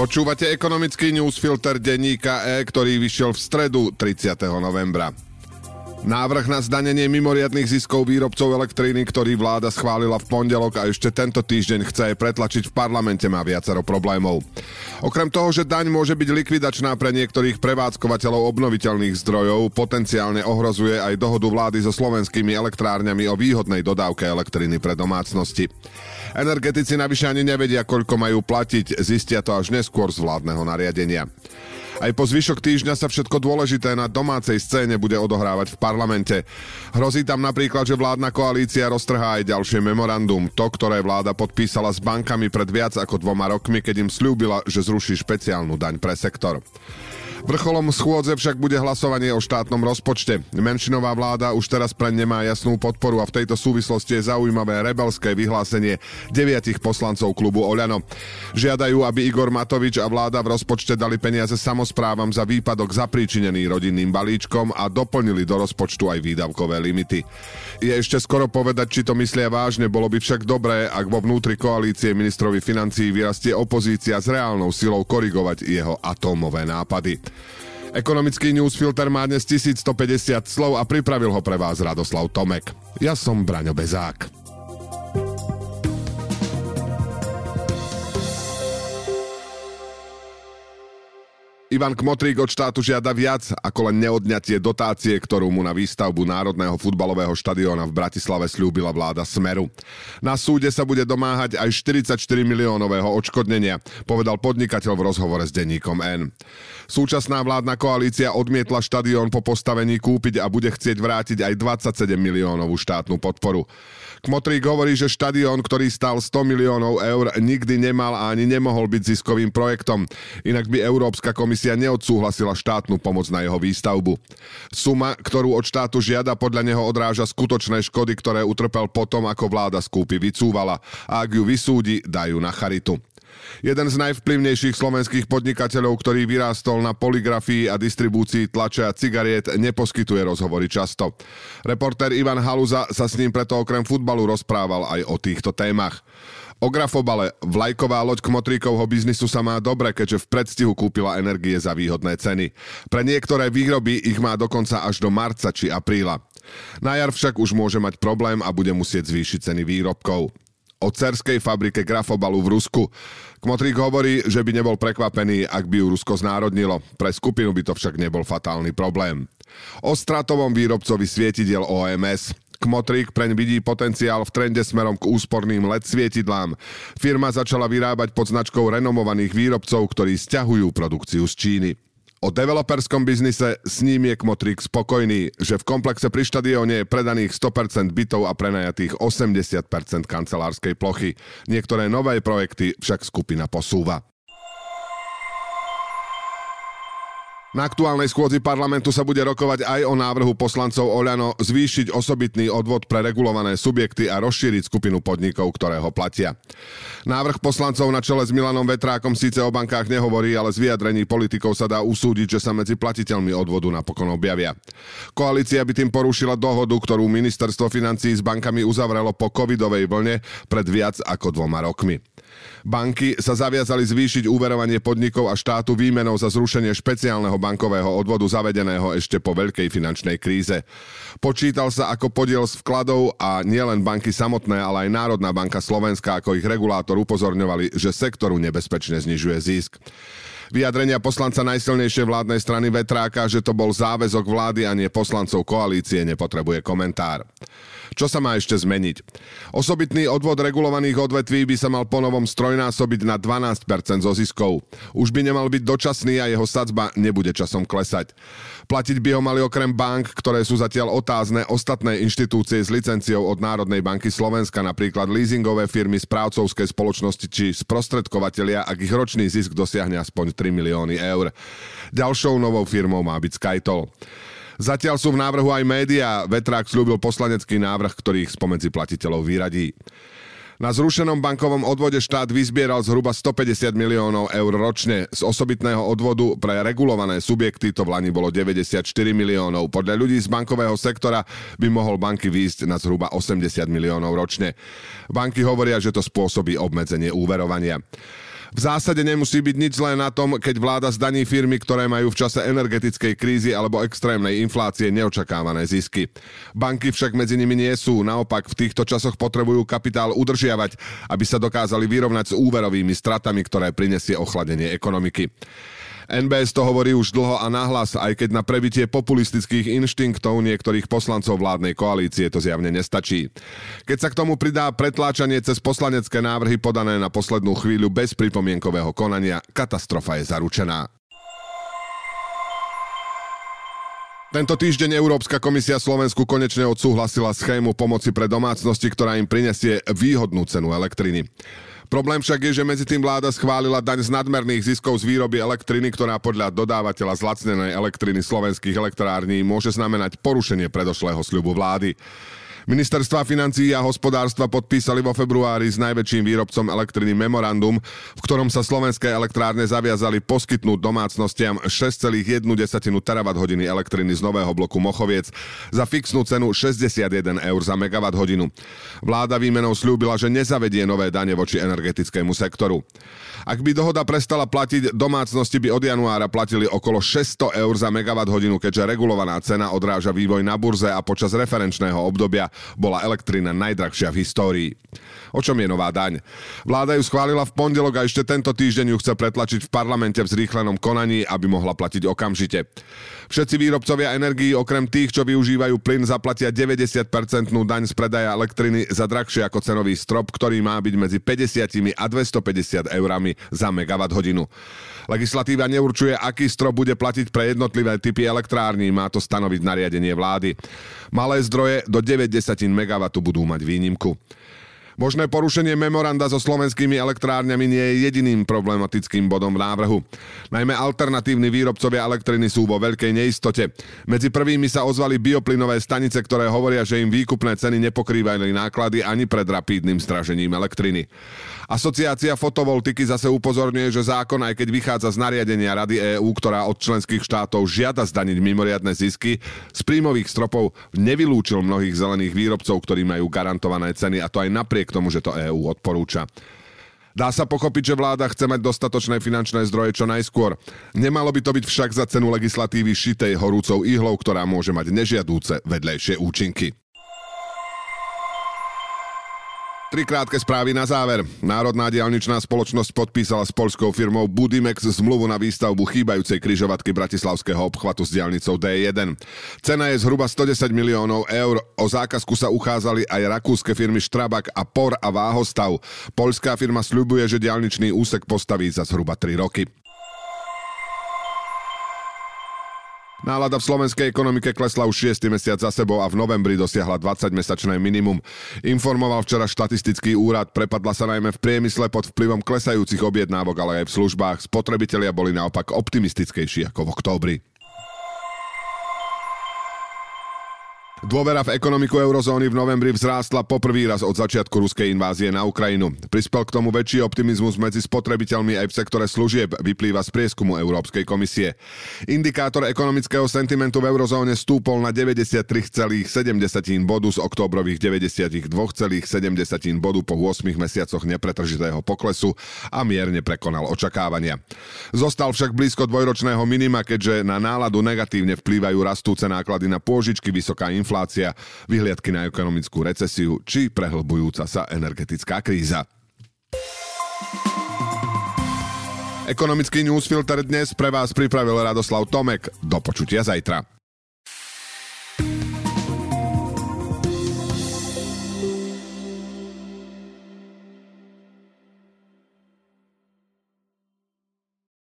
Počúvate ekonomický newsfilter denníka E, ktorý vyšiel v stredu 30. novembra. Návrh na zdanenie mimoriadných ziskov výrobcov elektriny, ktorý vláda schválila v pondelok a ešte tento týždeň chce pretlačiť v parlamente, má viacero problémov. Okrem toho, že daň môže byť likvidačná pre niektorých prevádzkovateľov obnoviteľných zdrojov, potenciálne ohrozuje aj dohodu vlády so slovenskými elektrárňami o výhodnej dodávke elektriny pre domácnosti. Energetici navyše ani nevedia, koľko majú platiť, zistia to až neskôr z vládneho nariadenia. Aj po zvyšok týždňa sa všetko dôležité na domácej scéne bude odohrávať v parlamente. Hrozí tam napríklad, že vládna koalícia roztrhá aj ďalšie memorandum, to, ktoré vláda podpísala s bankami pred viac ako dvoma rokmi, keď im slúbila, že zruší špeciálnu daň pre sektor. Vrcholom schôdze však bude hlasovanie o štátnom rozpočte. Menšinová vláda už teraz pre nemá jasnú podporu a v tejto súvislosti je zaujímavé rebelské vyhlásenie deviatich poslancov klubu Oľano. Žiadajú, aby Igor Matovič a vláda v rozpočte dali peniaze samozprávam za výpadok zapríčinený rodinným balíčkom a doplnili do rozpočtu aj výdavkové limity. Je ešte skoro povedať, či to myslia vážne, bolo by však dobré, ak vo vnútri koalície ministrovi financií vyrastie opozícia s reálnou silou korigovať jeho atómové nápady. Ekonomický newsfilter má dnes 1150 slov a pripravil ho pre vás Radoslav Tomek. Ja som Braňo Bezák. Ivan Kmotrík od štátu žiada viac ako len neodňatie dotácie, ktorú mu na výstavbu Národného futbalového štadióna v Bratislave slúbila vláda Smeru. Na súde sa bude domáhať aj 44 miliónového odškodnenia, povedal podnikateľ v rozhovore s denníkom N. Súčasná vládna koalícia odmietla štadión po postavení kúpiť a bude chcieť vrátiť aj 27 miliónovú štátnu podporu. Kmotrík hovorí, že štadión, ktorý stal 100 miliónov eur, nikdy nemal a ani nemohol byť ziskovým projektom. Inak by Európska komisia neodsúhlasila štátnu pomoc na jeho výstavbu. Suma, ktorú od štátu žiada, podľa neho odráža skutočné škody, ktoré utrpel potom, ako vláda skúpy vycúvala. A ak ju vysúdi, dajú na charitu. Jeden z najvplyvnejších slovenských podnikateľov, ktorý vyrástol na poligrafii a distribúcii tlače a cigariet, neposkytuje rozhovory často. Reportér Ivan Haluza sa s ním preto okrem futbalu rozprával aj o týchto témach. O grafobale vlajková loď kmotríkovho biznisu sa má dobre, keďže v predstihu kúpila energie za výhodné ceny. Pre niektoré výroby ich má dokonca až do marca či apríla. Na jar však už môže mať problém a bude musieť zvýšiť ceny výrobkov o cerskej fabrike grafobalu v Rusku. Kmotrík hovorí, že by nebol prekvapený, ak by ju Rusko znárodnilo. Pre skupinu by to však nebol fatálny problém. O stratovom výrobcovi svietidiel OMS. Kmotrík preň vidí potenciál v trende smerom k úsporným LED svietidlám. Firma začala vyrábať pod značkou renomovaných výrobcov, ktorí stiahujú produkciu z Číny. O developerskom biznise s ním je Kmotrík spokojný, že v komplexe pri štadióne je predaných 100% bytov a prenajatých 80% kancelárskej plochy. Niektoré nové projekty však skupina posúva. Na aktuálnej schôdzi parlamentu sa bude rokovať aj o návrhu poslancov Oľano zvýšiť osobitný odvod pre regulované subjekty a rozšíriť skupinu podnikov, ktoré ho platia. Návrh poslancov na čele s Milanom Vetrákom síce o bankách nehovorí, ale z vyjadrení politikov sa dá usúdiť, že sa medzi platiteľmi odvodu napokon objavia. Koalícia by tým porušila dohodu, ktorú ministerstvo financí s bankami uzavrelo po covidovej vlne pred viac ako dvoma rokmi. Banky sa zaviazali zvýšiť úverovanie podnikov a štátu výmenou za zrušenie špeciálneho bankového odvodu zavedeného ešte po veľkej finančnej kríze. Počítal sa ako podiel z vkladov a nielen banky samotné, ale aj Národná banka Slovenska ako ich regulátor upozorňovali, že sektoru nebezpečne znižuje zisk. Vyjadrenia poslanca najsilnejšej vládnej strany Vetráka, že to bol záväzok vlády a nie poslancov koalície, nepotrebuje komentár. Čo sa má ešte zmeniť? Osobitný odvod regulovaných odvetví by sa mal ponovom strojnásobiť na 12% zo ziskov. Už by nemal byť dočasný a jeho sadzba nebude časom klesať. Platiť by ho mali okrem bank, ktoré sú zatiaľ otázne, ostatné inštitúcie s licenciou od Národnej banky Slovenska, napríklad leasingové firmy, správcovské spoločnosti či sprostredkovateľia, ak ich ročný zisk dosiahne aspoň 3 milióny eur. Ďalšou novou firmou má byť Skytol. Zatiaľ sú v návrhu aj médiá. Vetrák slúbil poslanecký návrh, ktorý ich spomedzi platiteľov vyradí. Na zrušenom bankovom odvode štát vyzbieral zhruba 150 miliónov eur ročne. Z osobitného odvodu pre regulované subjekty to v Lani bolo 94 miliónov. Podľa ľudí z bankového sektora by mohol banky výjsť na zhruba 80 miliónov ročne. Banky hovoria, že to spôsobí obmedzenie úverovania. V zásade nemusí byť nič zlé na tom, keď vláda zdaní firmy, ktoré majú v čase energetickej krízy alebo extrémnej inflácie neočakávané zisky. Banky však medzi nimi nie sú, naopak v týchto časoch potrebujú kapitál udržiavať, aby sa dokázali vyrovnať s úverovými stratami, ktoré prinesie ochladenie ekonomiky. NBS to hovorí už dlho a nahlas, aj keď na prebitie populistických inštinktov niektorých poslancov vládnej koalície to zjavne nestačí. Keď sa k tomu pridá pretláčanie cez poslanecké návrhy podané na poslednú chvíľu bez pripomienkového konania, katastrofa je zaručená. Tento týždeň Európska komisia Slovensku konečne odsúhlasila schému pomoci pre domácnosti, ktorá im prinesie výhodnú cenu elektriny. Problém však je, že medzi tým vláda schválila daň z nadmerných ziskov z výroby elektriny, ktorá podľa dodávateľa zlacnenej elektriny slovenských elektrární môže znamenať porušenie predošlého sľubu vlády. Ministerstva financí a hospodárstva podpísali vo februári s najväčším výrobcom elektriny memorandum, v ktorom sa slovenské elektrárne zaviazali poskytnúť domácnostiam 6,1 terawatt hodiny elektriny z nového bloku Mochoviec za fixnú cenu 61 eur za megawatt hodinu. Vláda výmenou slúbila, že nezavedie nové dane voči energetickému sektoru. Ak by dohoda prestala platiť, domácnosti by od januára platili okolo 600 eur za megawatt hodinu, keďže regulovaná cena odráža vývoj na burze a počas referenčného obdobia bola elektrina najdrahšia v histórii. O čom je nová daň? Vláda ju schválila v pondelok a ešte tento týždeň ju chce pretlačiť v parlamente v zrýchlenom konaní, aby mohla platiť okamžite. Všetci výrobcovia energií okrem tých, čo využívajú plyn, zaplatia 90-percentnú daň z predaja elektriny za drahšie ako cenový strop, ktorý má byť medzi 50 a 250 eurami za megawatt hodinu. Legislatíva neurčuje, aký strop bude platiť pre jednotlivé typy elektrární, má to stanoviť nariadenie vlády. Malé zdroje do 90 MW budú mať výnimku. Možné porušenie memoranda so slovenskými elektrárňami nie je jediným problematickým bodom v návrhu. Najmä alternatívni výrobcovia elektriny sú vo veľkej neistote. Medzi prvými sa ozvali bioplynové stanice, ktoré hovoria, že im výkupné ceny nepokrývajú náklady ani pred rapídnym stražením elektriny. Asociácia fotovoltiky zase upozorňuje, že zákon, aj keď vychádza z nariadenia Rady EÚ, ktorá od členských štátov žiada zdaniť mimoriadne zisky, z príjmových stropov nevylúčil mnohých zelených výrobcov, ktorí majú garantované ceny a to aj napriek tomu, že to EÚ odporúča. Dá sa pochopiť, že vláda chce mať dostatočné finančné zdroje čo najskôr. Nemalo by to byť však za cenu legislatívy šitej horúcou ihlou, ktorá môže mať nežiadúce vedlejšie účinky. Tri krátke správy na záver. Národná dialničná spoločnosť podpísala s polskou firmou Budimex zmluvu na výstavbu chýbajúcej kryžovatky Bratislavského obchvatu s dialnicou D1. Cena je zhruba 110 miliónov eur. O zákazku sa uchádzali aj rakúske firmy Štrabak a Por a Váhostav. Polská firma sľubuje, že dialničný úsek postaví za zhruba 3 roky. Nálada v slovenskej ekonomike klesla už 6. mesiac za sebou a v novembri dosiahla 20-mesačné minimum. Informoval včera štatistický úrad, prepadla sa najmä v priemysle pod vplyvom klesajúcich objednávok, ale aj v službách. Spotrebitelia boli naopak optimistickejší ako v októbri. Dôvera v ekonomiku eurozóny v novembri vzrástla poprvý raz od začiatku ruskej invázie na Ukrajinu. Prispel k tomu väčší optimizmus medzi spotrebiteľmi aj v sektore služieb, vyplýva z prieskumu Európskej komisie. Indikátor ekonomického sentimentu v eurozóne stúpol na 93,7 bodu z októbrových 92,7 bodu po 8 mesiacoch nepretržitého poklesu a mierne prekonal očakávania. Zostal však blízko dvojročného minima, keďže na náladu negatívne vplývajú rastúce náklady na pôžičky, vysoká inflácia inflácia, vyhliadky na ekonomickú recesiu či prehlbujúca sa energetická kríza. Ekonomický newsfilter dnes pre vás pripravil Radoslav Tomek. Do počutia zajtra.